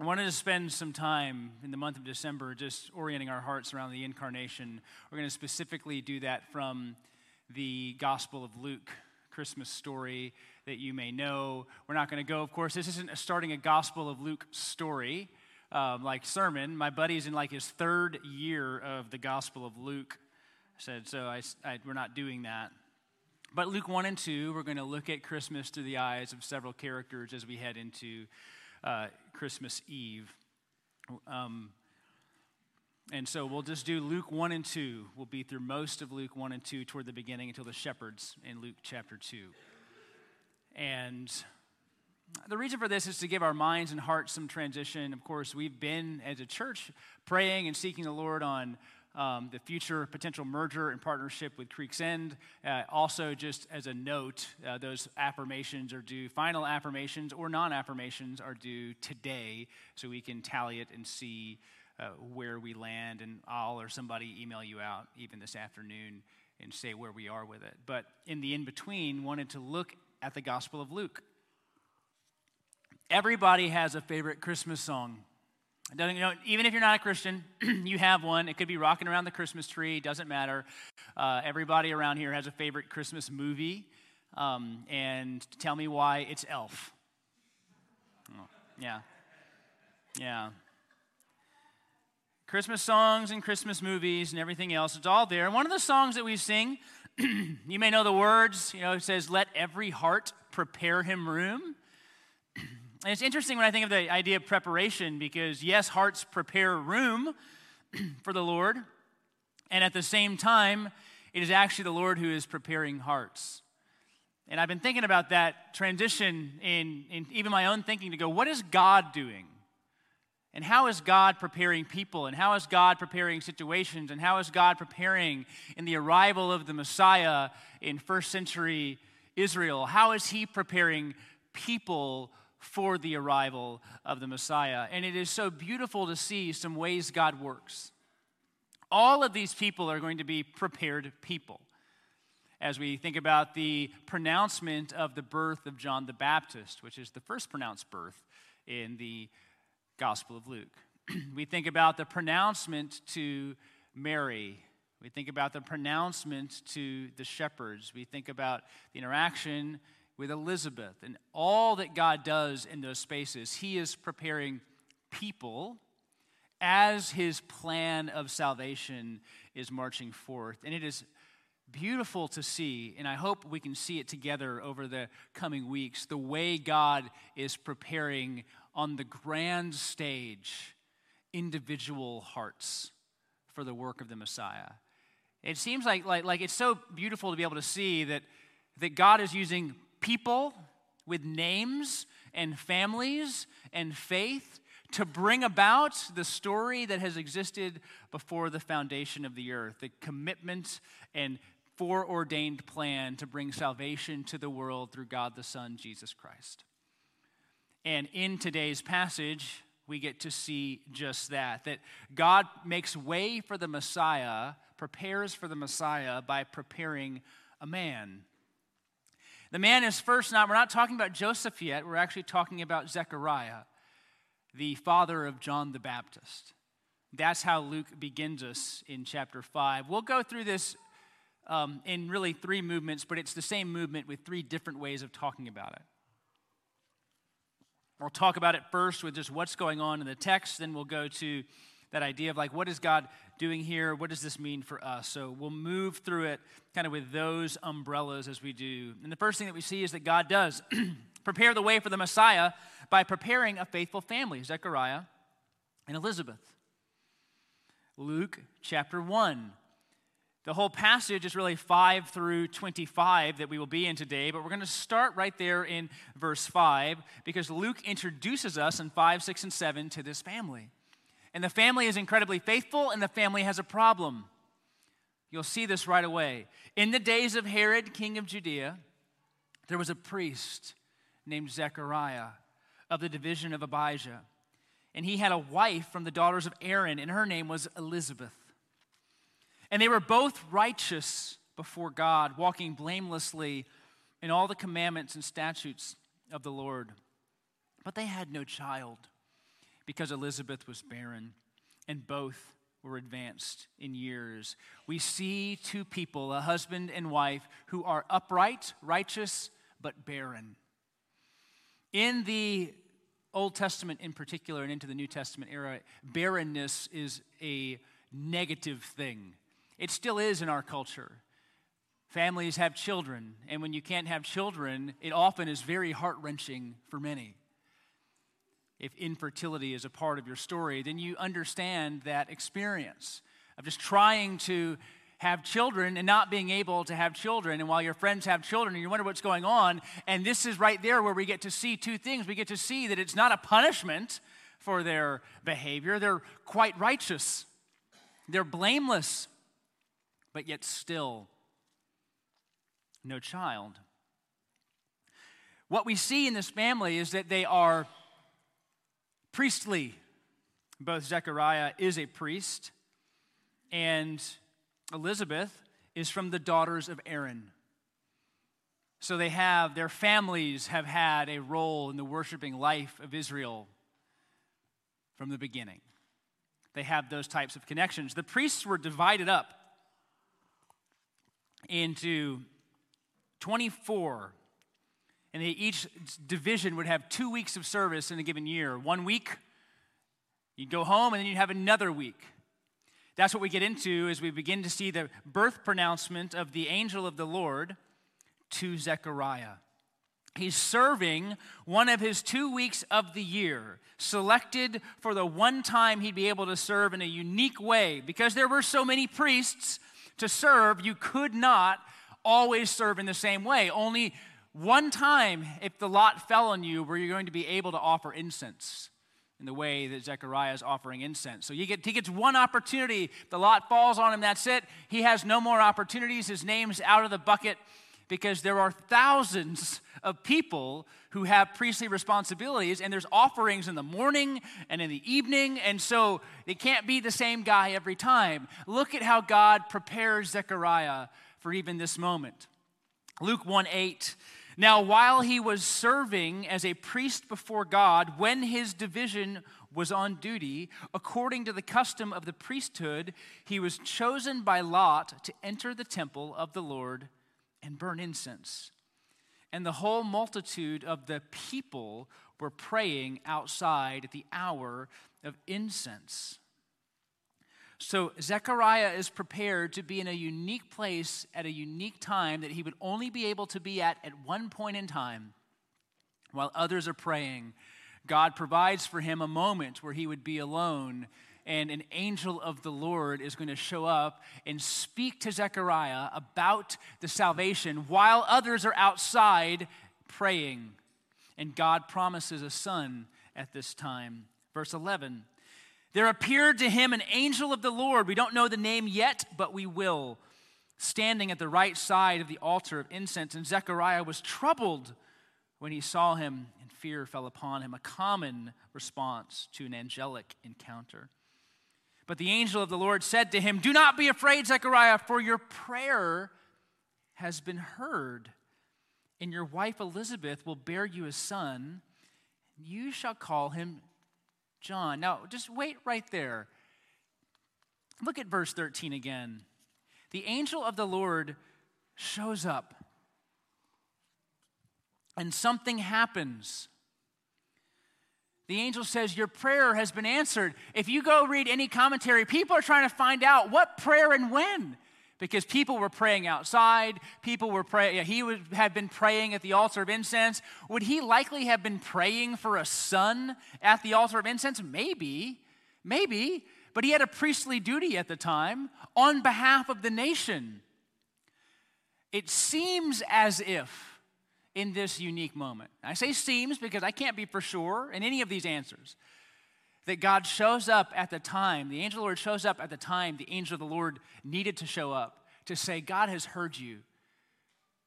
I wanted to spend some time in the month of December just orienting our hearts around the incarnation. We're going to specifically do that from the Gospel of Luke Christmas story that you may know. We're not going to go, of course, this isn't starting a Gospel of Luke story um, like sermon. My buddy's in like his third year of the Gospel of Luke. said, so I, I, we're not doing that. But Luke 1 and 2, we're going to look at Christmas through the eyes of several characters as we head into uh, Christmas Eve. Um, and so we'll just do Luke 1 and 2. We'll be through most of Luke 1 and 2 toward the beginning until the shepherds in Luke chapter 2. And the reason for this is to give our minds and hearts some transition. Of course, we've been as a church praying and seeking the Lord on um, the future potential merger and partnership with Creeks End. Uh, also, just as a note, uh, those affirmations are due, final affirmations or non affirmations are due today, so we can tally it and see uh, where we land. And I'll or somebody email you out even this afternoon and say where we are with it. But in the in between, wanted to look at the Gospel of Luke. Everybody has a favorite Christmas song. You know, even if you're not a Christian, you have one. It could be rocking around the Christmas tree, doesn't matter. Uh, everybody around here has a favorite Christmas movie. Um, and tell me why it's Elf. Oh, yeah. Yeah. Christmas songs and Christmas movies and everything else, it's all there. And one of the songs that we sing, you may know the words, you know, it says, Let every heart prepare him room. And it's interesting when I think of the idea of preparation because, yes, hearts prepare room for the Lord, and at the same time, it is actually the Lord who is preparing hearts. And I've been thinking about that transition in, in even my own thinking to go, what is God doing? And how is God preparing people? And how is God preparing situations? And how is God preparing in the arrival of the Messiah in first century Israel? How is He preparing people for the arrival of the Messiah. And it is so beautiful to see some ways God works. All of these people are going to be prepared people. As we think about the pronouncement of the birth of John the Baptist, which is the first pronounced birth in the Gospel of Luke. we think about the pronouncement to Mary. We think about the pronouncement to the shepherds. We think about the interaction with Elizabeth and all that God does in those spaces. He is preparing people as his plan of salvation is marching forth. And it is beautiful to see, and I hope we can see it together over the coming weeks, the way God is preparing on the grand stage individual hearts for the work of the Messiah. It seems like, like, like it's so beautiful to be able to see that, that God is using people with names and families and faith to bring about the story that has existed before the foundation of the earth, the commitment and foreordained plan to bring salvation to the world through God the Son, Jesus Christ. And in today's passage, we get to see just that that God makes way for the Messiah, prepares for the Messiah by preparing a man the man is first not, we're not talking about Joseph yet, we're actually talking about Zechariah, the father of John the Baptist. That's how Luke begins us in chapter 5. We'll go through this um, in really three movements, but it's the same movement with three different ways of talking about it. We'll talk about it first with just what's going on in the text, then we'll go to that idea of like, what is God doing here? What does this mean for us? So we'll move through it kind of with those umbrellas as we do. And the first thing that we see is that God does prepare the way for the Messiah by preparing a faithful family, Zechariah and Elizabeth. Luke chapter 1. The whole passage is really 5 through 25 that we will be in today, but we're going to start right there in verse 5 because Luke introduces us in 5, 6, and 7 to this family. And the family is incredibly faithful, and the family has a problem. You'll see this right away. In the days of Herod, king of Judea, there was a priest named Zechariah of the division of Abijah. And he had a wife from the daughters of Aaron, and her name was Elizabeth. And they were both righteous before God, walking blamelessly in all the commandments and statutes of the Lord. But they had no child because Elizabeth was barren, and both were advanced in years. We see two people, a husband and wife, who are upright, righteous, but barren. In the Old Testament in particular and into the New Testament era, barrenness is a negative thing. It still is in our culture. Families have children, and when you can't have children, it often is very heart wrenching for many. If infertility is a part of your story, then you understand that experience of just trying to have children and not being able to have children. And while your friends have children and you wonder what's going on, and this is right there where we get to see two things. We get to see that it's not a punishment for their behavior, they're quite righteous, they're blameless, but yet still no child. What we see in this family is that they are priestly. Both Zechariah is a priest, and Elizabeth is from the daughters of Aaron. So they have, their families have had a role in the worshiping life of Israel from the beginning. They have those types of connections. The priests were divided up into 24. And each division would have two weeks of service in a given year. One week, you'd go home, and then you'd have another week. That's what we get into as we begin to see the birth pronouncement of the angel of the Lord to Zechariah. He's serving one of his two weeks of the year, selected for the one time he'd be able to serve in a unique way. Because there were so many priests to serve, you could not always serve in the same way. Only one time, if the lot fell on you, were you going to be able to offer incense in the way that Zechariah is offering incense. So get, he gets one opportunity. The lot falls on him, that's it. He has no more opportunities. His name's out of the bucket because there are thousands of people who have priestly responsibilities, and there's offerings in the morning and in the evening, and so it can't be the same guy every time. Look at how God prepares Zechariah for even this moment. Luke 1 8. Now, while he was serving as a priest before God, when his division was on duty, according to the custom of the priesthood, he was chosen by Lot to enter the temple of the Lord and burn incense. And the whole multitude of the people were praying outside at the hour of incense. So Zechariah is prepared to be in a unique place at a unique time that he would only be able to be at at one point in time while others are praying. God provides for him a moment where he would be alone, and an angel of the Lord is going to show up and speak to Zechariah about the salvation while others are outside praying. And God promises a son at this time. Verse 11 there appeared to him an angel of the Lord. We don't know the name yet, but we will. Standing at the right side of the altar of incense, and Zechariah was troubled when he saw him, and fear fell upon him, a common response to an angelic encounter. But the angel of the Lord said to him, Do not be afraid, Zechariah, for your prayer has been heard, and your wife Elizabeth will bear you a son. You shall call him John. Now, just wait right there. Look at verse 13 again. The angel of the Lord shows up, and something happens. The angel says, Your prayer has been answered. If you go read any commentary, people are trying to find out what prayer and when because people were praying outside. People were praying. He would have been praying at the altar of incense. Would he likely have been praying for a son at the altar of incense? Maybe, maybe. But he had a priestly duty at the time on behalf of the nation. It seems as if in this unique moment, I say seems because I can't be for sure in any of these answers that God shows up at the time, the angel of the Lord shows up at the time the angel of the Lord needed to show up to say, God has heard you.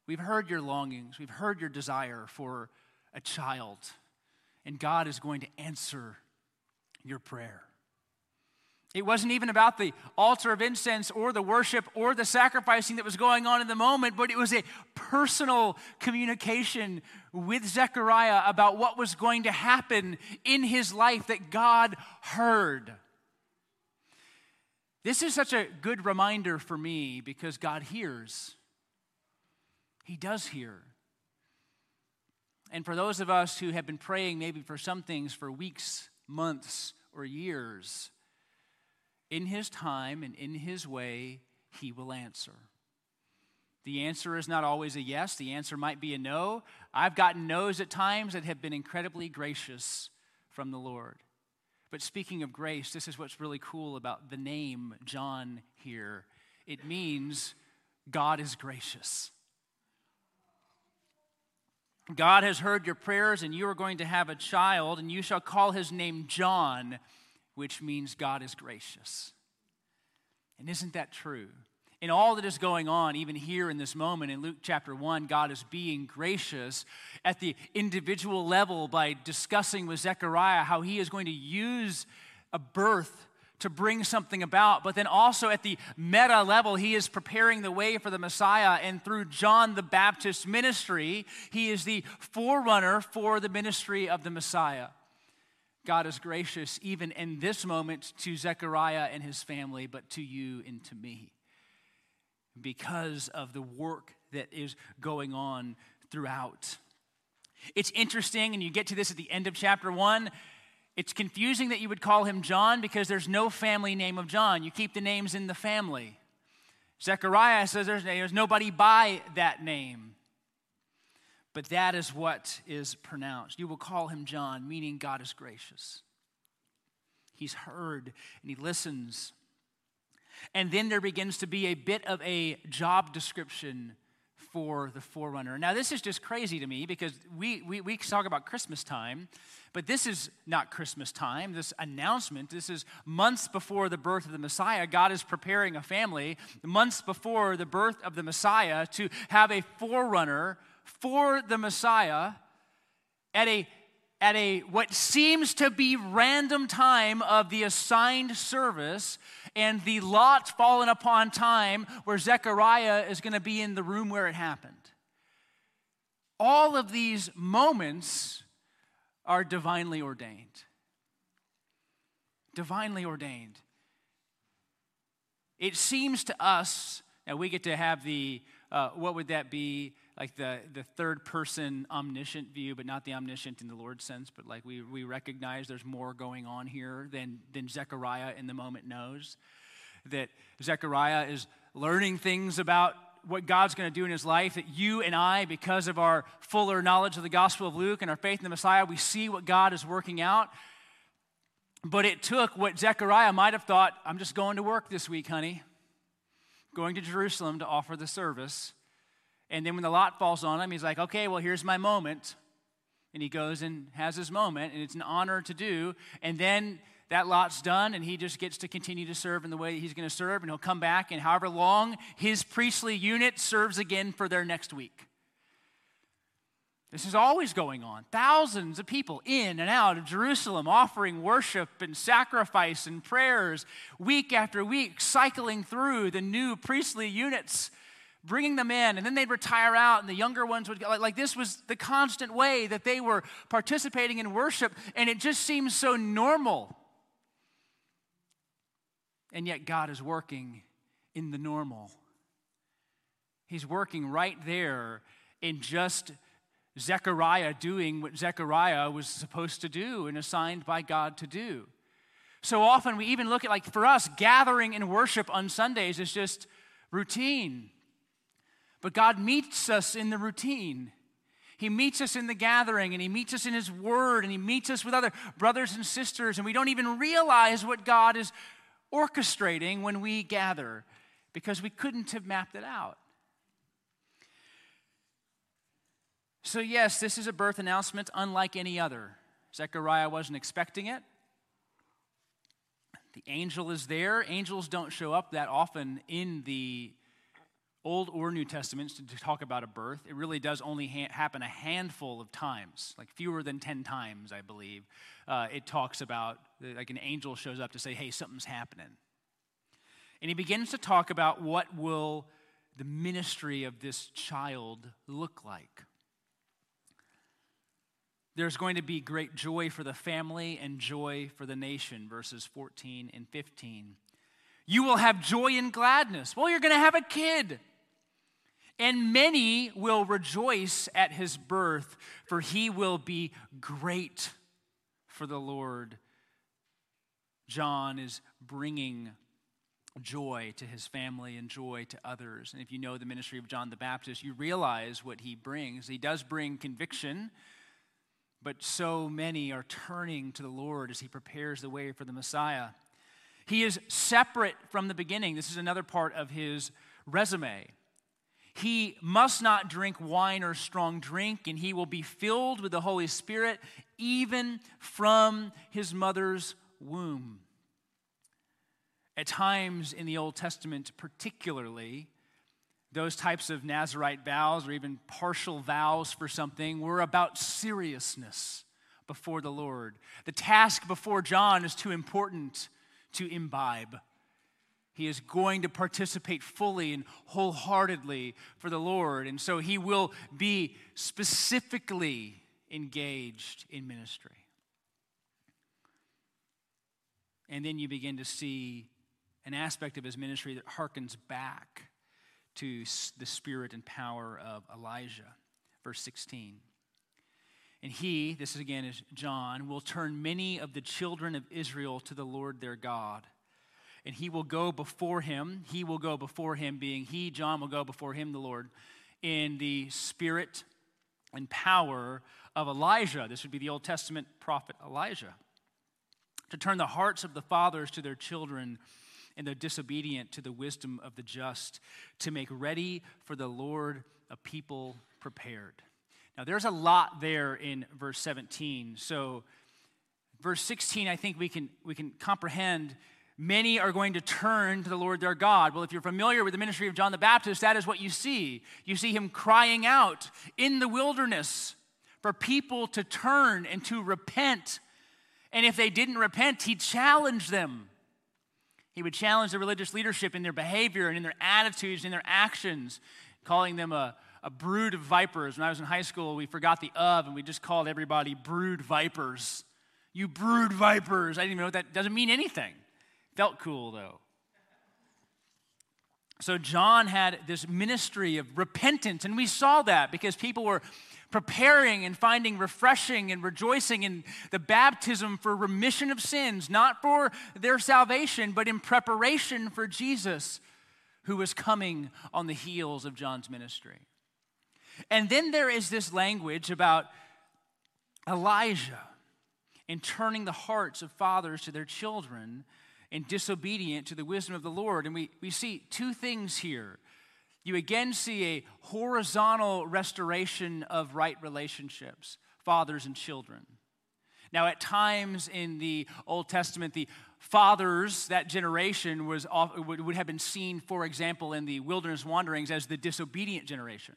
We've heard your longings, we've heard your desire for a child, and God is going to answer your prayer. It wasn't even about the altar of incense or the worship or the sacrificing that was going on in the moment, but it was a personal communication with Zechariah about what was going to happen in his life that God heard. This is such a good reminder for me because God hears. He does hear. And for those of us who have been praying maybe for some things for weeks, months, or years, in His time and in His way, He will answer. The answer is not always a yes, the answer might be a no. I've gotten no's at times that have been incredibly gracious from the Lord. But speaking of grace, this is what's really cool about the name John here. It means God is gracious. God has heard your prayers, and you are going to have a child, and you shall call his name John which means God is gracious. And isn't that true? In all that is going on, even here in this moment in Luke chapter 1, God is being gracious at the individual level by discussing with Zechariah how he is going to use a birth to bring something about. But then also at the meta level, he is preparing the way for the Messiah. And through John the Baptist's ministry, he is the forerunner for the ministry of the Messiah. God is gracious even in this moment to Zechariah and his family, but to you and to me because of the work that is going on throughout. It's interesting, and you get to this at the end of chapter one. It's confusing that you would call him John because there's no family name of John. You keep the names in the family. Zechariah says there's, there's nobody by that name. But that is what is pronounced. You will call him John, meaning God is gracious. He's heard and he listens. And then there begins to be a bit of a job description for the forerunner. Now, this is just crazy to me because we, we, we talk about Christmas time, but this is not Christmas time. This announcement, this is months before the birth of the Messiah. God is preparing a family, months before the birth of the Messiah, to have a forerunner for the Messiah at a at a what seems to be random time of the assigned service and the lot fallen upon time where Zechariah is going to be in the room where it happened. All of these moments are divinely ordained. Divinely ordained. It seems to us, now we get to have the, uh, what would that be? Like the, the third person omniscient view, but not the omniscient in the Lord's sense, but like we, we recognize there's more going on here than, than Zechariah in the moment knows. That Zechariah is learning things about what God's going to do in his life, that you and I, because of our fuller knowledge of the Gospel of Luke and our faith in the Messiah, we see what God is working out. But it took what Zechariah might have thought I'm just going to work this week, honey, going to Jerusalem to offer the service and then when the lot falls on him, he's like, okay, well, here's my moment. And he goes and has his moment, and it's an honor to do. And then that lot's done, and he just gets to continue to serve in the way that he's going to serve, and he'll come back, and however long his priestly unit serves again for their next week. This is always going on. Thousands of people in and out of Jerusalem offering worship and sacrifice and prayers week after week, cycling through the new priestly units bringing them in, and then they'd retire out, and the younger ones would. Like, like this was the constant way that they were participating in worship, and it just seems so normal. And yet, God is working in the normal. He's working right there in just Zechariah doing what Zechariah was supposed to do and assigned by God to do. So often we even look at, like, for us, gathering in worship on Sundays is just routine. But God meets us in the routine. He meets us in the gathering and He meets us in His Word and He meets us with other brothers and sisters, and we don't even realize what God is orchestrating when we gather because we couldn't have mapped it out. So, yes, this is a birth announcement unlike any other. Zechariah wasn't expecting it. The angel is there. Angels don't show up that often in the Old or New Testaments to talk about a birth. It really does only ha- happen a handful of times, like fewer than 10 times, I believe. Uh, it talks about, like an angel shows up to say, hey, something's happening. And he begins to talk about what will the ministry of this child look like. There's going to be great joy for the family and joy for the nation, verses 14 and 15. You will have joy and gladness. Well, you're going to have a kid. And many will rejoice at his birth, for he will be great for the Lord. John is bringing joy to his family and joy to others. And if you know the ministry of John the Baptist, you realize what he brings. He does bring conviction, but so many are turning to the Lord as he prepares the way for the Messiah. He is separate from the beginning. This is another part of his resume. He must not drink wine or strong drink, and he will be filled with the Holy Spirit even from his mother's womb. At times in the Old Testament, particularly, those types of Nazarite vows or even partial vows for something were about seriousness before the Lord. The task before John is too important to imbibe. He is going to participate fully and wholeheartedly for the Lord. And so he will be specifically engaged in ministry. And then you begin to see an aspect of his ministry that harkens back to the spirit and power of Elijah. Verse 16. And he, this is again is John, will turn many of the children of Israel to the Lord their God and he will go before him. He will go before him, being he, John, will go before him, the Lord, in the spirit and power of Elijah. This would be the Old Testament prophet Elijah. To turn the hearts of the fathers to their children and the disobedient to the wisdom of the just, to make ready for the Lord a people prepared. Now, there's a lot there in verse 17. So, verse 16, I think we can, we can comprehend many are going to turn to the Lord their God. Well, if you're familiar with the ministry of John the Baptist, that is what you see. You see him crying out in the wilderness for people to turn and to repent. And if they didn't repent, he challenged them. He would challenge the religious leadership in their behavior and in their attitudes and their actions, calling them a, a brood of vipers. When I was in high school, we forgot the of and we just called everybody brood vipers. You brood vipers. I didn't even know that doesn't mean anything. Felt cool though. So John had this ministry of repentance, and we saw that because people were preparing and finding refreshing and rejoicing in the baptism for remission of sins, not for their salvation, but in preparation for Jesus, who was coming on the heels of John's ministry. And then there is this language about Elijah and turning the hearts of fathers to their children and disobedient to the wisdom of the Lord. And we, we see two things here. You again see a horizontal restoration of right relationships, fathers and children. Now, at times in the Old Testament, the fathers, that generation, was would have been seen, for example, in the wilderness wanderings as the disobedient generation.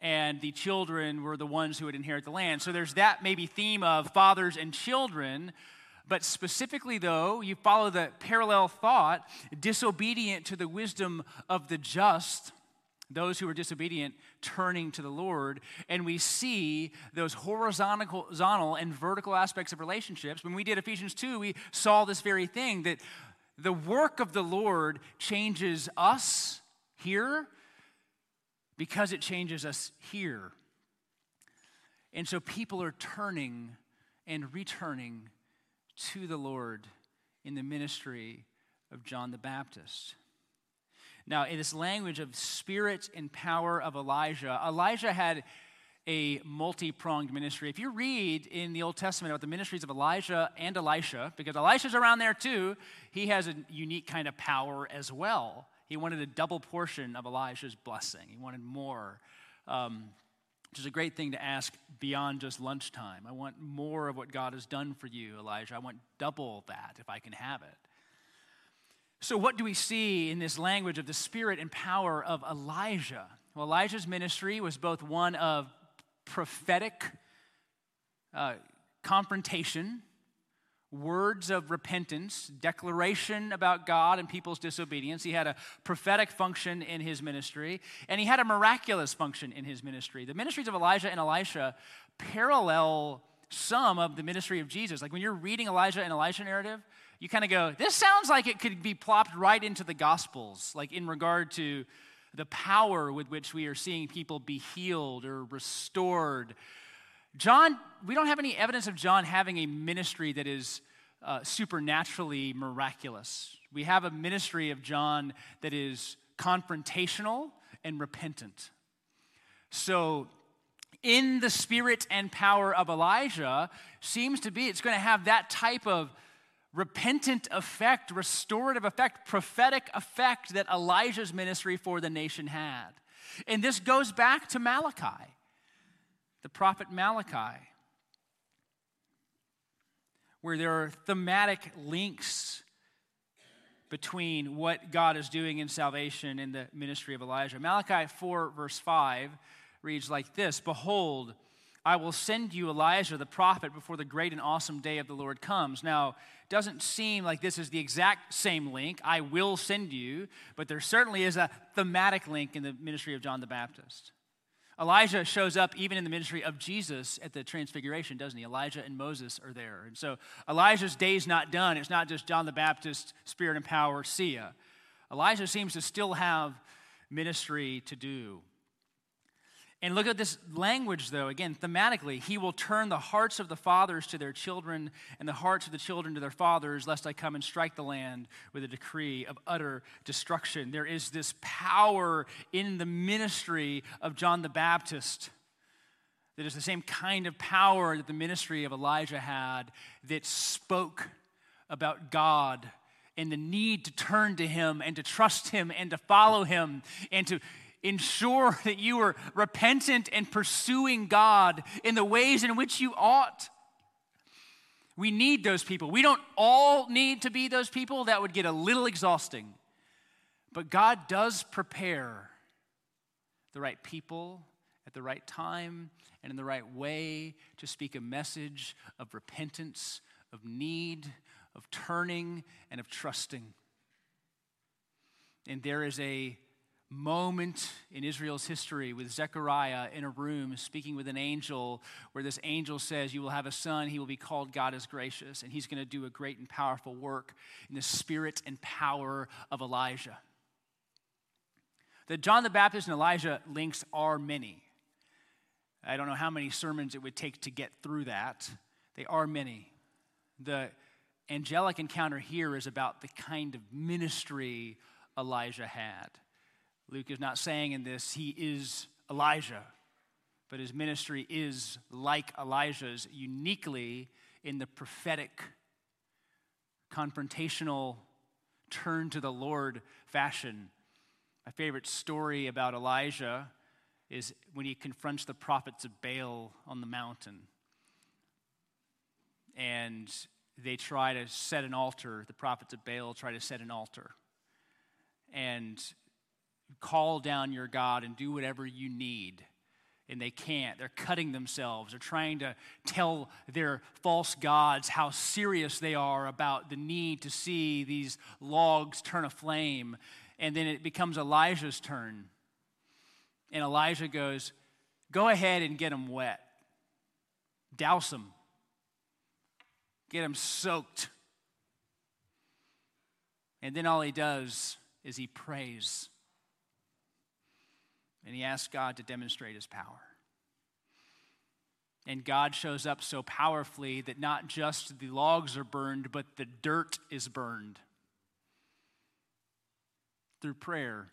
And the children were the ones who would inherit the land. So there's that maybe theme of fathers and children but specifically, though, you follow the parallel thought disobedient to the wisdom of the just, those who are disobedient turning to the Lord, and we see those horizontal and vertical aspects of relationships. When we did Ephesians 2, we saw this very thing that the work of the Lord changes us here because it changes us here. And so people are turning and returning to the Lord in the ministry of John the Baptist. Now, in this language of spirit and power of Elijah, Elijah had a multi pronged ministry. If you read in the Old Testament about the ministries of Elijah and Elisha, because Elisha's around there too, he has a unique kind of power as well. He wanted a double portion of Elijah's blessing, he wanted more. Um, which is a great thing to ask beyond just lunchtime. I want more of what God has done for you, Elijah. I want double that if I can have it. So, what do we see in this language of the spirit and power of Elijah? Well, Elijah's ministry was both one of prophetic uh, confrontation, words of repentance, declaration about God and people's disobedience. He had a prophetic function in his ministry, and he had a miraculous function in his ministry. The ministries of Elijah and Elisha parallel some of the ministry of Jesus. Like when you're reading Elijah and Elisha narrative, you kind of go, this sounds like it could be plopped right into the Gospels, like in regard to the power with which we are seeing people be healed or restored. John, we don't have any evidence of John having a ministry that is uh, supernaturally miraculous. We have a ministry of John that is confrontational and repentant. So, in the spirit and power of Elijah, seems to be it's going to have that type of repentant effect, restorative effect, prophetic effect that Elijah's ministry for the nation had. And this goes back to Malachi, the prophet Malachi, where there are thematic links between what God is doing in salvation and the ministry of Elijah. Malachi 4, verse 5 reads like this Behold, I will send you Elijah the prophet before the great and awesome day of the Lord comes. Now, it doesn't seem like this is the exact same link. I will send you, but there certainly is a thematic link in the ministry of John the Baptist. Elijah shows up even in the ministry of Jesus at the transfiguration, doesn't he? Elijah and Moses are there. And so Elijah's day's not done. It's not just John the Baptist, spirit and power, see ya. Elijah seems to still have ministry to do. And look at this language, though, again, thematically. He will turn the hearts of the fathers to their children and the hearts of the children to their fathers, lest I come and strike the land with a decree of utter destruction. There is this power in the ministry of John the Baptist that is the same kind of power that the ministry of Elijah had that spoke about God and the need to turn to him and to trust him and to follow him and to ensure that you are repentant and pursuing God in the ways in which you ought. We need those people. We don't all need to be those people. That would get a little exhausting. But God does prepare the right people at the right time and in the right way to speak a message of repentance, of need, of turning, and of trusting. And there is a moment in Israel's history with Zechariah in a room speaking with an angel, where this angel says, You will have a son, he will be called God is gracious, and he's going to do a great and powerful work in the spirit and power of Elijah. The John the Baptist and Elijah links are many. I don't know how many sermons it would take to get through that. They are many. The angelic encounter here is about the kind of ministry Elijah had. Luke is not saying in this he is Elijah, but his ministry is like Elijah's, uniquely in the prophetic, confrontational, turn to the Lord fashion. My favorite story about Elijah is when he confronts the prophets of Baal on the mountain. And they try to set an altar. The prophets of Baal try to set an altar. And call down your God and do whatever you need. And they can't. They're cutting themselves. They're trying to tell their false gods how serious they are about the need to see these logs turn aflame. And then it becomes Elijah's turn. And Elijah goes, Go ahead and get them wet, douse them, get them soaked. And then all he does is he prays and he asks God to demonstrate his power. And God shows up so powerfully that not just the logs are burned, but the dirt is burned through prayer.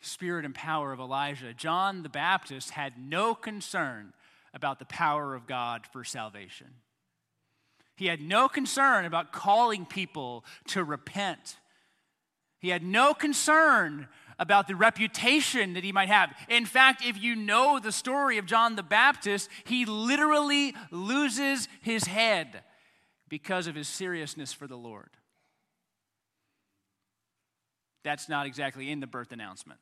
Spirit and power of Elijah. John the Baptist had no concern about the power of God for salvation. He had no concern about calling people to repent. He had no concern about the reputation that he might have. In fact, if you know the story of John the Baptist, he literally loses his head because of his seriousness for the Lord. That's not exactly in the birth announcement.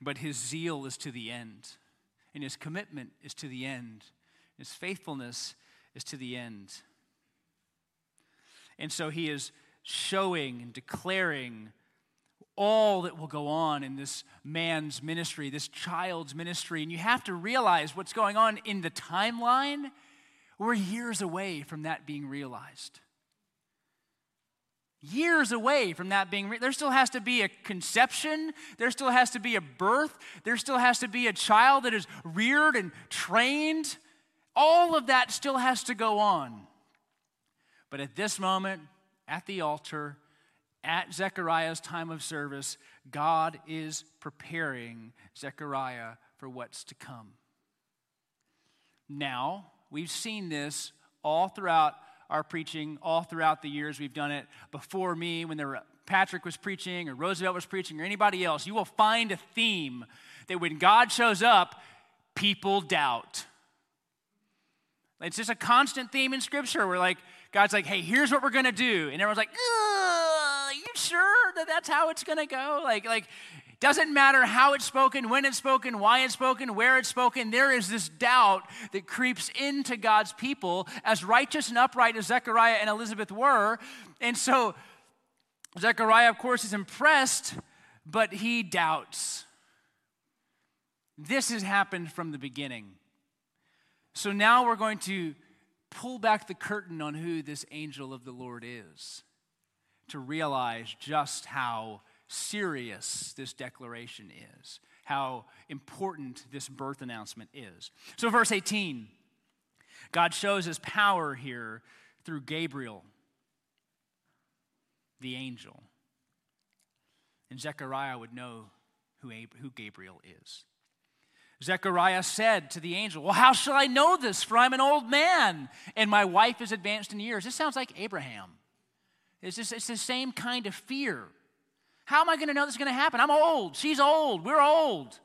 But his zeal is to the end, and his commitment is to the end, his faithfulness is to the end. And so he is showing and declaring all that will go on in this man's ministry, this child's ministry. And you have to realize what's going on in the timeline. We're years away from that being realized. Years away from that being, re- there still has to be a conception, there still has to be a birth, there still has to be a child that is reared and trained. All of that still has to go on. But at this moment, at the altar, at Zechariah's time of service, God is preparing Zechariah for what's to come. Now, we've seen this all throughout our preaching, all throughout the years we've done it. Before me, when there were, Patrick was preaching, or Roosevelt was preaching, or anybody else, you will find a theme that when God shows up, people doubt. It's just a constant theme in Scripture where, like, God's like, hey, here's what we're going to do. And everyone's like, sure that that's how it's going to go? Like, like, doesn't matter how it's spoken, when it's spoken, why it's spoken, where it's spoken. There is this doubt that creeps into God's people, as righteous and upright as Zechariah and Elizabeth were. And so, Zechariah, of course, is impressed, but he doubts. This has happened from the beginning. So now we're going to pull back the curtain on who this angel of the Lord is to realize just how serious this declaration is, how important this birth announcement is. So, verse 18, God shows his power here through Gabriel, the angel. And Zechariah would know who, who Gabriel is. Zechariah said to the angel, Well, how shall I know this? For I'm an old man, and my wife is advanced in years. This sounds like Abraham. It's, just, it's the same kind of fear. How am I going to know this is going to happen? I'm old. She's old. We're old.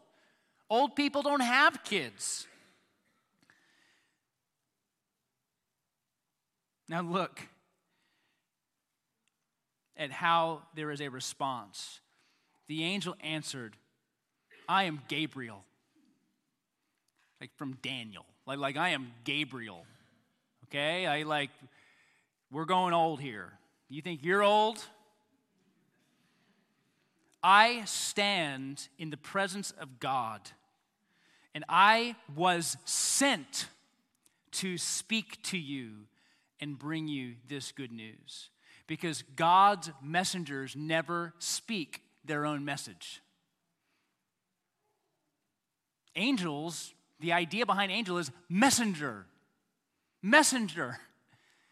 Old people don't have kids. Now, look at how there is a response. The angel answered, I am Gabriel like from Daniel. Like, like I am Gabriel. Okay? I like, we're going old here. You think you're old? I stand in the presence of God, and I was sent to speak to you and bring you this good news. Because God's messengers never speak their own message. Angels the idea behind angel is messenger. Messenger.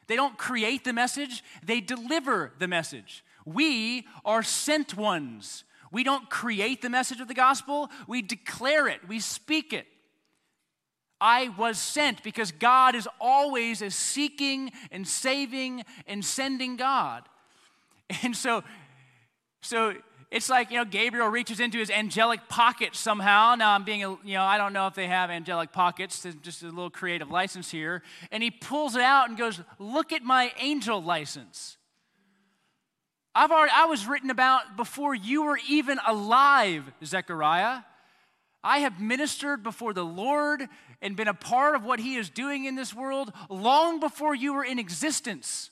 They don't create the message, they deliver the message. We are sent ones. We don't create the message of the gospel, we declare it, we speak it. I was sent because God is always a seeking and saving and sending God. And so, so it's like, you know, Gabriel reaches into his angelic pocket somehow. Now I'm being, you know, I don't know if they have angelic pockets, just a little creative license here. And he pulls it out and goes, Look at my angel license. I've already, I was written about before you were even alive, Zechariah. I have ministered before the Lord and been a part of what He is doing in this world long before you were in existence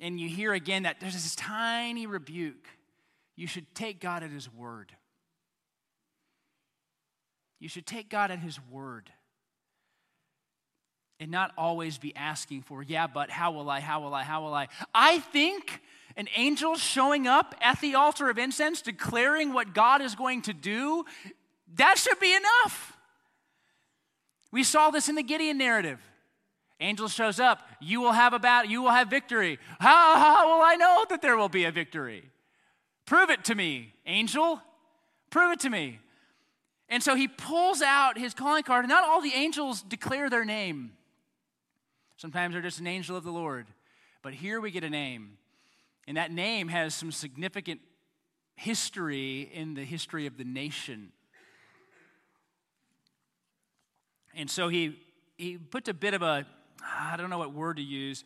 and you hear again that there's this tiny rebuke, you should take God at His word. You should take God at His word and not always be asking for, yeah, but how will I, how will I, how will I? I think an angel showing up at the altar of incense declaring what God is going to do, that should be enough. We saw this in the Gideon narrative. Angel shows up, you will have a battle, you will have victory. How, how will I know that there will be a victory? Prove it to me, angel. Prove it to me. And so he pulls out his calling card, and not all the angels declare their name. Sometimes they're just an angel of the Lord. But here we get a name. And that name has some significant history in the history of the nation. And so he, he puts a bit of a I don't know what word to use,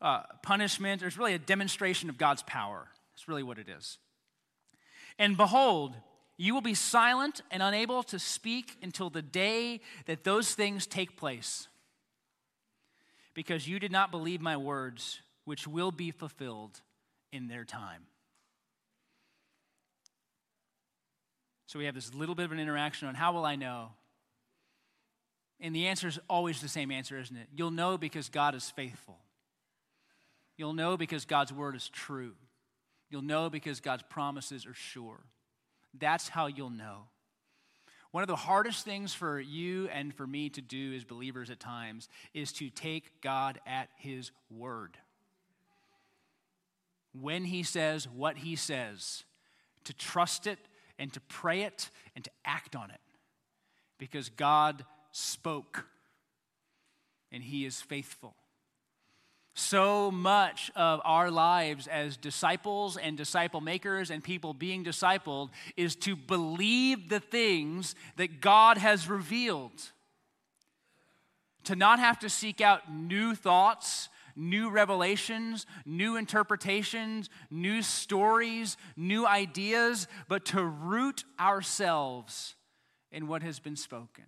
uh, punishment. It's really a demonstration of God's power. That's really what it is. And behold, you will be silent and unable to speak until the day that those things take place, because you did not believe my words, which will be fulfilled in their time. So we have this little bit of an interaction on how will I know? And the answer is always the same answer, isn't it? You'll know because God is faithful. You'll know because God's word is true. You'll know because God's promises are sure. That's how you'll know. One of the hardest things for you and for me to do as believers at times is to take God at His word. When He says what He says, to trust it and to pray it and to act on it. Because God spoke, and He is faithful. So much of our lives as disciples and disciple makers and people being discipled is to believe the things that God has revealed. To not have to seek out new thoughts, new revelations, new interpretations, new stories, new ideas, but to root ourselves in what has been spoken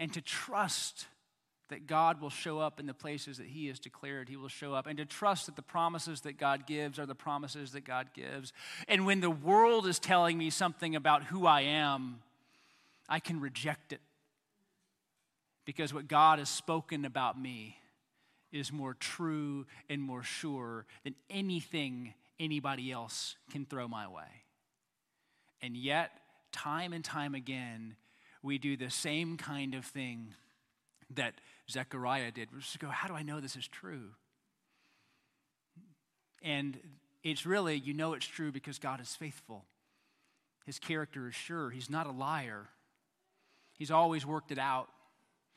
and to trust that God will show up in the places that He has declared He will show up, and to trust that the promises that God gives are the promises that God gives. And when the world is telling me something about who I am, I can reject it because what God has spoken about me is more true and more sure than anything anybody else can throw my way. And yet, time and time again, we do the same kind of thing that Zechariah did. We just go, how do I know this is true? And it's really, you know it's true because God is faithful. His character is sure. He's not a liar. He's always worked it out.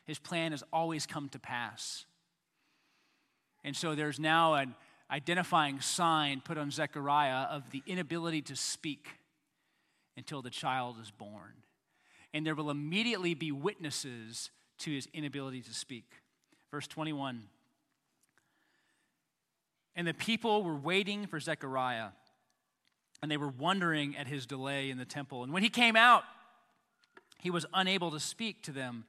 His plan has always come to pass. And so there's now an identifying sign put on Zechariah of the inability to speak until the child is born and there will immediately be witnesses to his inability to speak. Verse 21. And the people were waiting for Zechariah, and they were wondering at his delay in the temple. And when he came out, he was unable to speak to them.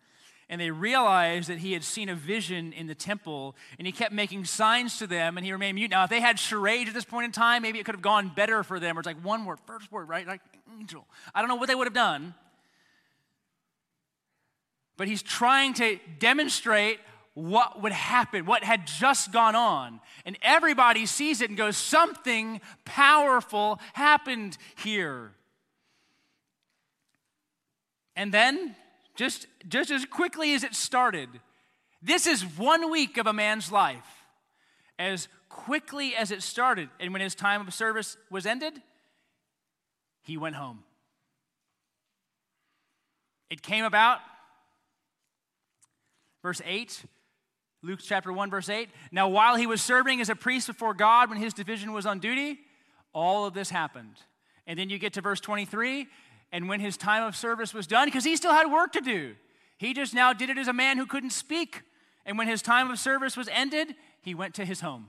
And they realized that he had seen a vision in the temple, and he kept making signs to them, and he remained mute. Now, if they had charades at this point in time, maybe it could have gone better for them. Or it's like one word, first word, right? Like angel. I don't know what they would have done. But he's trying to demonstrate what would happen, what had just gone on. And everybody sees it and goes, Something powerful happened here. And then, just, just as quickly as it started, this is one week of a man's life. As quickly as it started, and when his time of service was ended, he went home. It came about Verse 8, Luke chapter 1, verse 8. Now, while he was serving as a priest before God when his division was on duty, all of this happened. And then you get to verse 23, and when his time of service was done, because he still had work to do, he just now did it as a man who couldn't speak. And when his time of service was ended, he went to his home.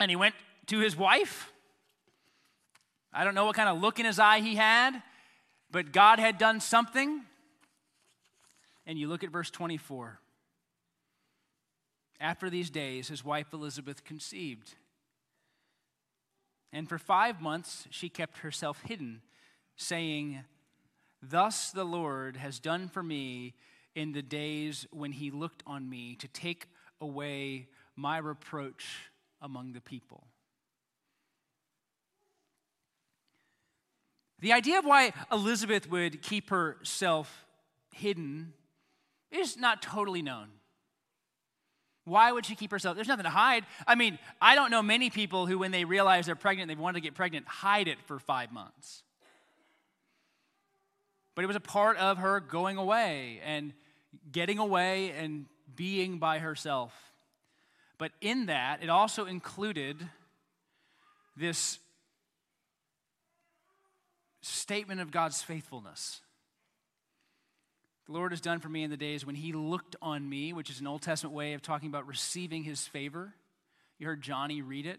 And he went to his wife. I don't know what kind of look in his eye he had, but God had done something and you look at verse 24. After these days, his wife Elizabeth conceived. And for five months she kept herself hidden, saying, Thus the Lord has done for me in the days when he looked on me to take away my reproach among the people. The idea of why Elizabeth would keep herself hidden is not totally known. Why would she keep herself? There's nothing to hide. I mean, I don't know many people who, when they realize they're pregnant, they want to get pregnant, hide it for five months. But it was a part of her going away and getting away and being by herself. But in that, it also included this statement of God's faithfulness. The Lord has done for me in the days when he looked on me, which is an Old Testament way of talking about receiving his favor. You heard Johnny read it.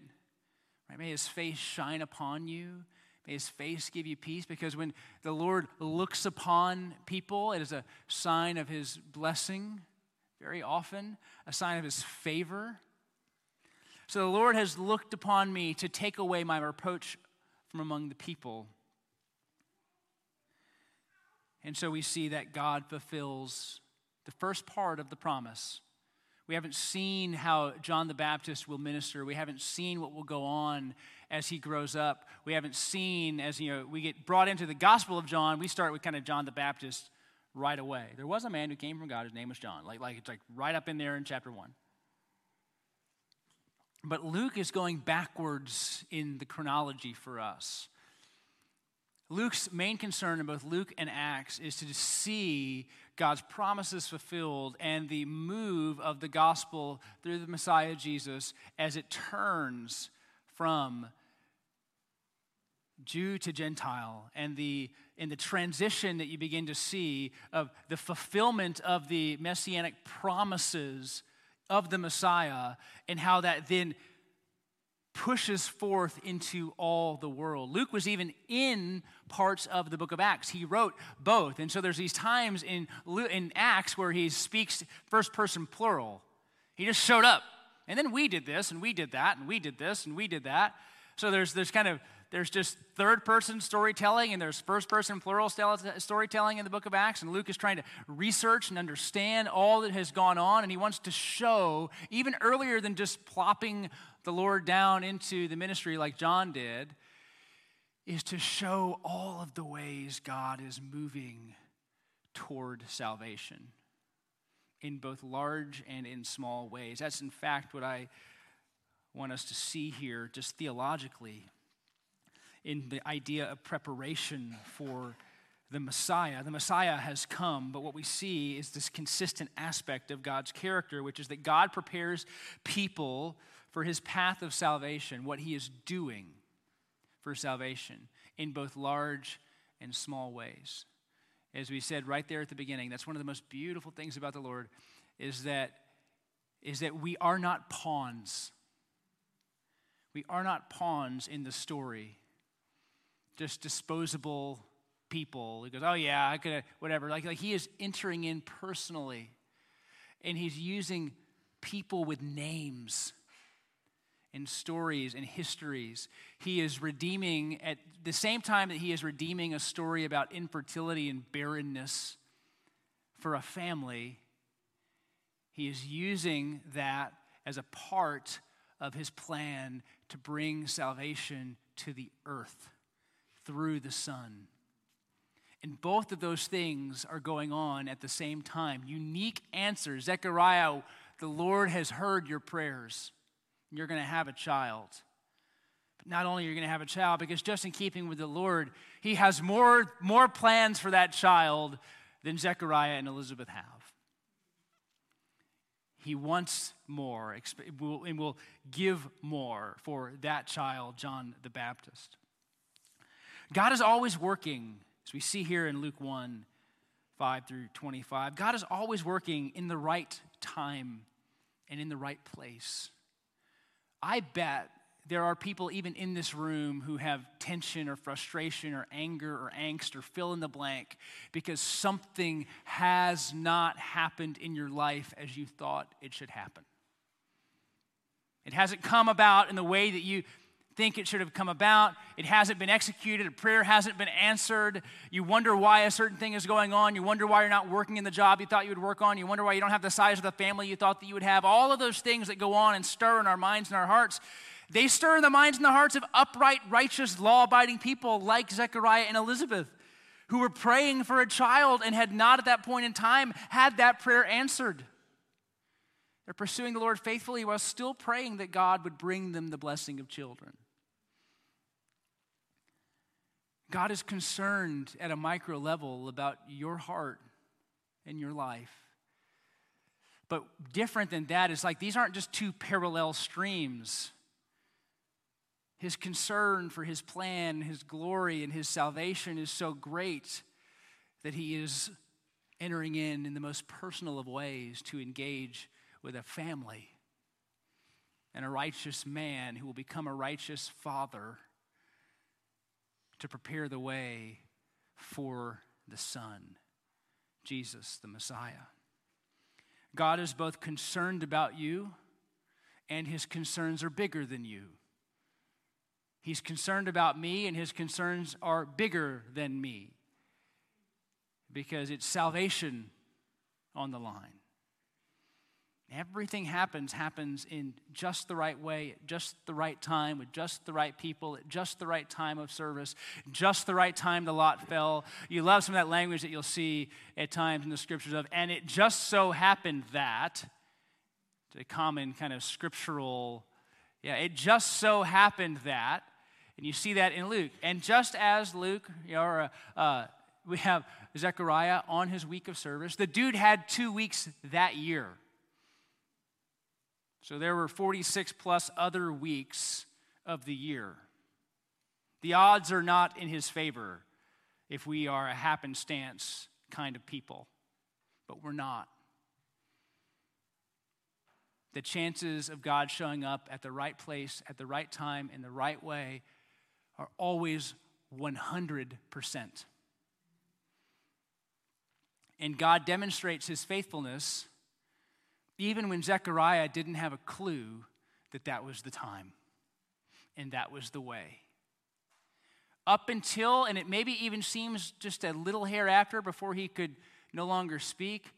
Right? May his face shine upon you. May his face give you peace because when the Lord looks upon people, it is a sign of his blessing, very often, a sign of his favor. So the Lord has looked upon me to take away my reproach from among the people. And so we see that God fulfills the first part of the promise. We haven't seen how John the Baptist will minister. We haven't seen what will go on as he grows up. We haven't seen as you know we get brought into the Gospel of John. We start with kind of John the Baptist right away. There was a man who came from God. His name was John. Like like it's like right up in there in chapter one. But Luke is going backwards in the chronology for us. Luke's main concern in both Luke and Acts is to see God's promises fulfilled and the move of the gospel through the Messiah Jesus as it turns from Jew to Gentile and the in the transition that you begin to see of the fulfillment of the messianic promises of the Messiah and how that then pushes forth into all the world. Luke was even in parts of the book of Acts. He wrote both. And so there's these times in, in Acts where he speaks first person plural. He just showed up. And then we did this, and we did that, and we did this, and we did that. So there's, there's kind of there's just third person storytelling and there's first person plural storytelling in the book of Acts. And Luke is trying to research and understand all that has gone on. And he wants to show, even earlier than just plopping the Lord down into the ministry like John did, is to show all of the ways God is moving toward salvation in both large and in small ways. That's, in fact, what I want us to see here, just theologically in the idea of preparation for the Messiah. The Messiah has come, but what we see is this consistent aspect of God's character, which is that God prepares people for his path of salvation, what he is doing for salvation in both large and small ways. As we said right there at the beginning, that's one of the most beautiful things about the Lord is that is that we are not pawns. We are not pawns in the story just disposable people. He goes, oh yeah, I could, whatever. Like, like he is entering in personally, and he's using people with names and stories and histories. He is redeeming at the same time that he is redeeming a story about infertility and barrenness for a family. He is using that as a part of his plan to bring salvation to the earth through the Son. And both of those things are going on at the same time. Unique answers. Zechariah, the Lord has heard your prayers. You're going to have a child. But not only are you going to have a child, because just in keeping with the Lord, He has more, more plans for that child than Zechariah and Elizabeth have. He wants more and will give more for that child, John the Baptist. God is always working, as we see here in Luke 1 5 through 25. God is always working in the right time and in the right place. I bet there are people even in this room who have tension or frustration or anger or angst or fill in the blank because something has not happened in your life as you thought it should happen. It hasn't come about in the way that you think it should have come about. It hasn't been executed. A prayer hasn't been answered. You wonder why a certain thing is going on. You wonder why you're not working in the job you thought you would work on. You wonder why you don't have the size of the family you thought that you would have. All of those things that go on and stir in our minds and our hearts, they stir in the minds and the hearts of upright, righteous, law abiding people like Zechariah and Elizabeth who were praying for a child and had not at that point in time had that prayer answered. They're pursuing the Lord faithfully while still praying that God would bring them the blessing of children. God is concerned at a micro level about your heart and your life. But different than that is like these aren't just two parallel streams. His concern for his plan, his glory, and his salvation is so great that he is entering in in the most personal of ways to engage with a family and a righteous man who will become a righteous father to prepare the way for the Son, Jesus, the Messiah. God is both concerned about you and his concerns are bigger than you. He's concerned about me, and his concerns are bigger than me because it's salvation on the line. Everything happens, happens in just the right way, at just the right time, with just the right people, at just the right time of service, just the right time the lot fell. You love some of that language that you'll see at times in the scriptures of, and it just so happened that, the common kind of scriptural, yeah, it just so happened that, and you see that in Luke. And just as Luke, you know, or, uh, we have Zechariah on his week of service, the dude had two weeks that year. So there were 46 plus other weeks of the year. The odds are not in his favor if we are a happenstance kind of people, but we're not. The chances of God showing up at the right place, at the right time, in the right way are always 100%. And God demonstrates his faithfulness even when Zechariah didn't have a clue that that was the time and that was the way. Up until, and it maybe even seems just a little hair after before he could no longer speak,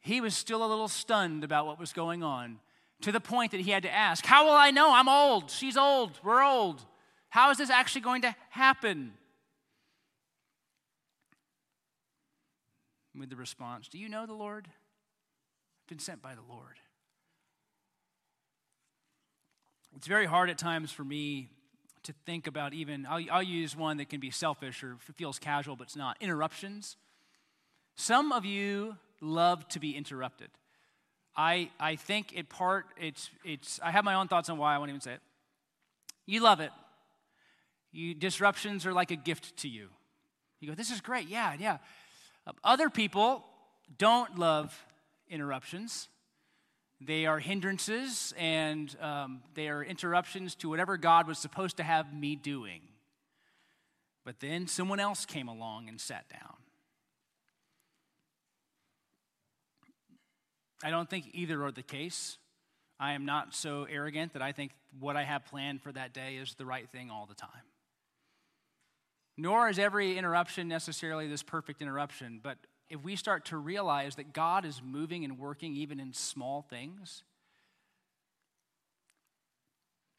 he was still a little stunned about what was going on to the point that he had to ask, How will I know? I'm old. She's old. We're old. How is this actually going to happen? With the response, Do you know the Lord? Been sent by the Lord. It's very hard at times for me to think about even, I'll, I'll use one that can be selfish or feels casual, but it's not interruptions. Some of you love to be interrupted. I, I think it part, it's, it's, I have my own thoughts on why, I won't even say it. You love it. You, disruptions are like a gift to you. You go, this is great, yeah, yeah. Other people don't love interruptions. They are hindrances and um, they are interruptions to whatever God was supposed to have me doing. But then someone else came along and sat down. I don't think either are the case. I am not so arrogant that I think what I have planned for that day is the right thing all the time. Nor is every interruption necessarily this perfect interruption, but if we start to realize that God is moving and working even in small things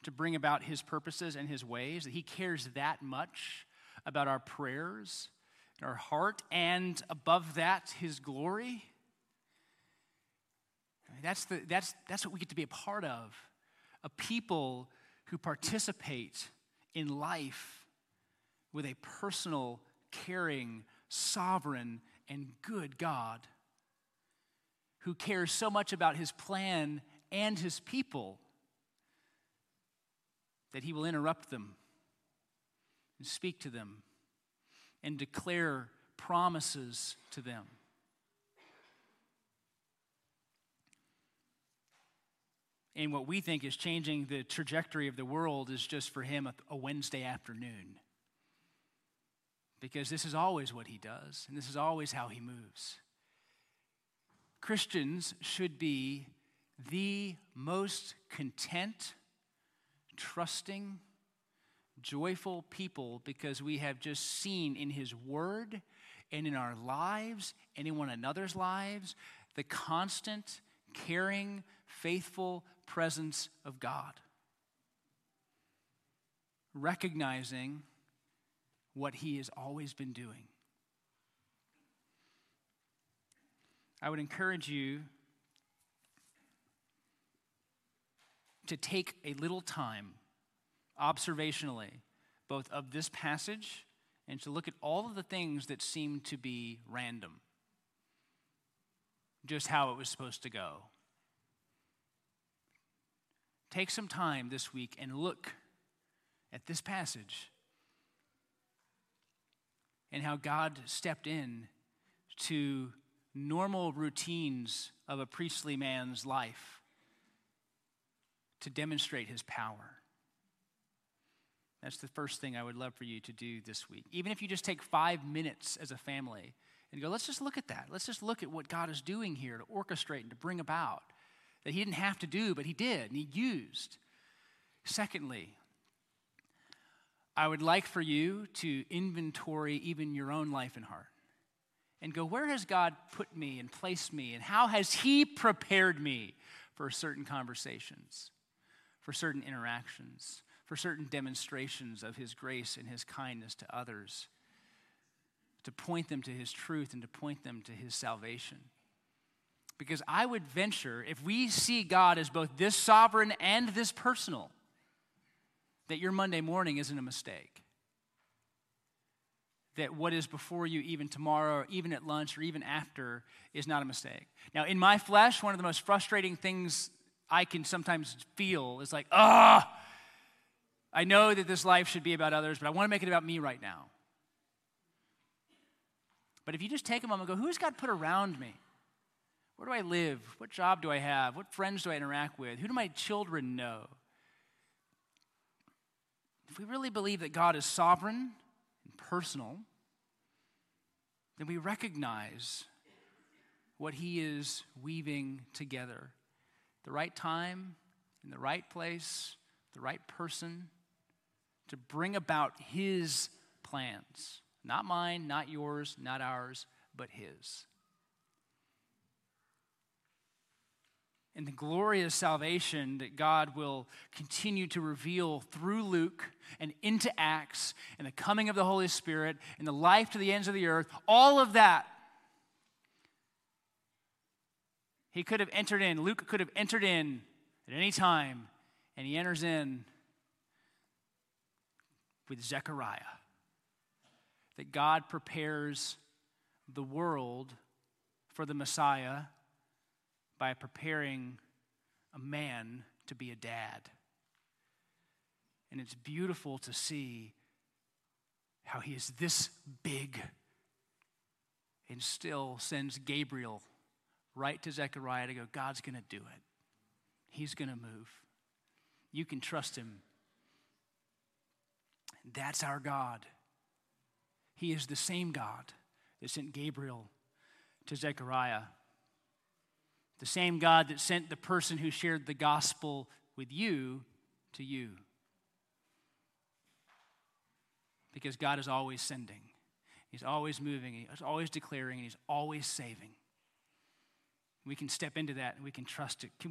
to bring about his purposes and his ways, that he cares that much about our prayers and our heart, and above that, his glory. That's, the, that's, that's what we get to be a part of a people who participate in life with a personal, caring, sovereign, and good God who cares so much about his plan and his people that he will interrupt them and speak to them and declare promises to them. And what we think is changing the trajectory of the world is just for him a, Wednesday afternoon because this is always what he does, and this is always how he moves. Christians should be the most content, trusting, joyful people because we have just seen in his word and in our lives and in one another's lives the constant, caring, faithful presence of God. Recognizing what he has always been doing. I would encourage you to take a little time observationally, both of this passage and to look at all of the things that seem to be random, just how it was supposed to go. Take some time this week and look at this passage and how God stepped in to normal routines of a priestly man's life to demonstrate his power. That's the first thing I would love for you to do this week. Even if you just take five minutes as a family and go, let's just look at that. Let's just look at what God is doing here to orchestrate and to bring about that He didn't have to do, but He did and He used. Secondly, I would like for you to inventory even your own life and heart and go, where has God put me and placed me, and how has He prepared me for certain conversations, for certain interactions? for certain demonstrations of his grace and his kindness to others, to point them to his truth and to point them to his salvation. Because I would venture, if we see God as both this sovereign and this personal, that your Monday morning isn't a mistake. That what is before you, even tomorrow, or even at lunch, or even after, is not a mistake. Now, in my flesh, one of the most frustrating things I can sometimes feel is like, ah, I know that this life should be about others, but I want to make it about me right now. But if you just take a moment and go, who's God put around me? Where do I live? What job do I have? What friends do I interact with? Who do my children know? If we really believe that God is sovereign and personal, then we recognize what He is weaving together. The right time, in the right place, the right person, to bring about His plans. Not mine, not yours, not ours, but His. And the glorious salvation that God will continue to reveal through Luke and into Acts and the coming of the Holy Spirit and the life to the ends of the earth, all of that. He could have entered in, Luke could have entered in at any time, and he enters in with Zechariah that God prepares the world for the Messiah by preparing a man to be a dad. And it's beautiful to see how he is this big and still sends Gabriel right to Zechariah to go, God's going to do it. He's going to move. You can trust him that's our God. He is the same God that sent Gabriel to Zechariah, the same God that sent the person who shared the gospel with you to you. Because God is always sending, He's always moving, He's always declaring, and He's always saving. We can step into that and we can trust it. Can,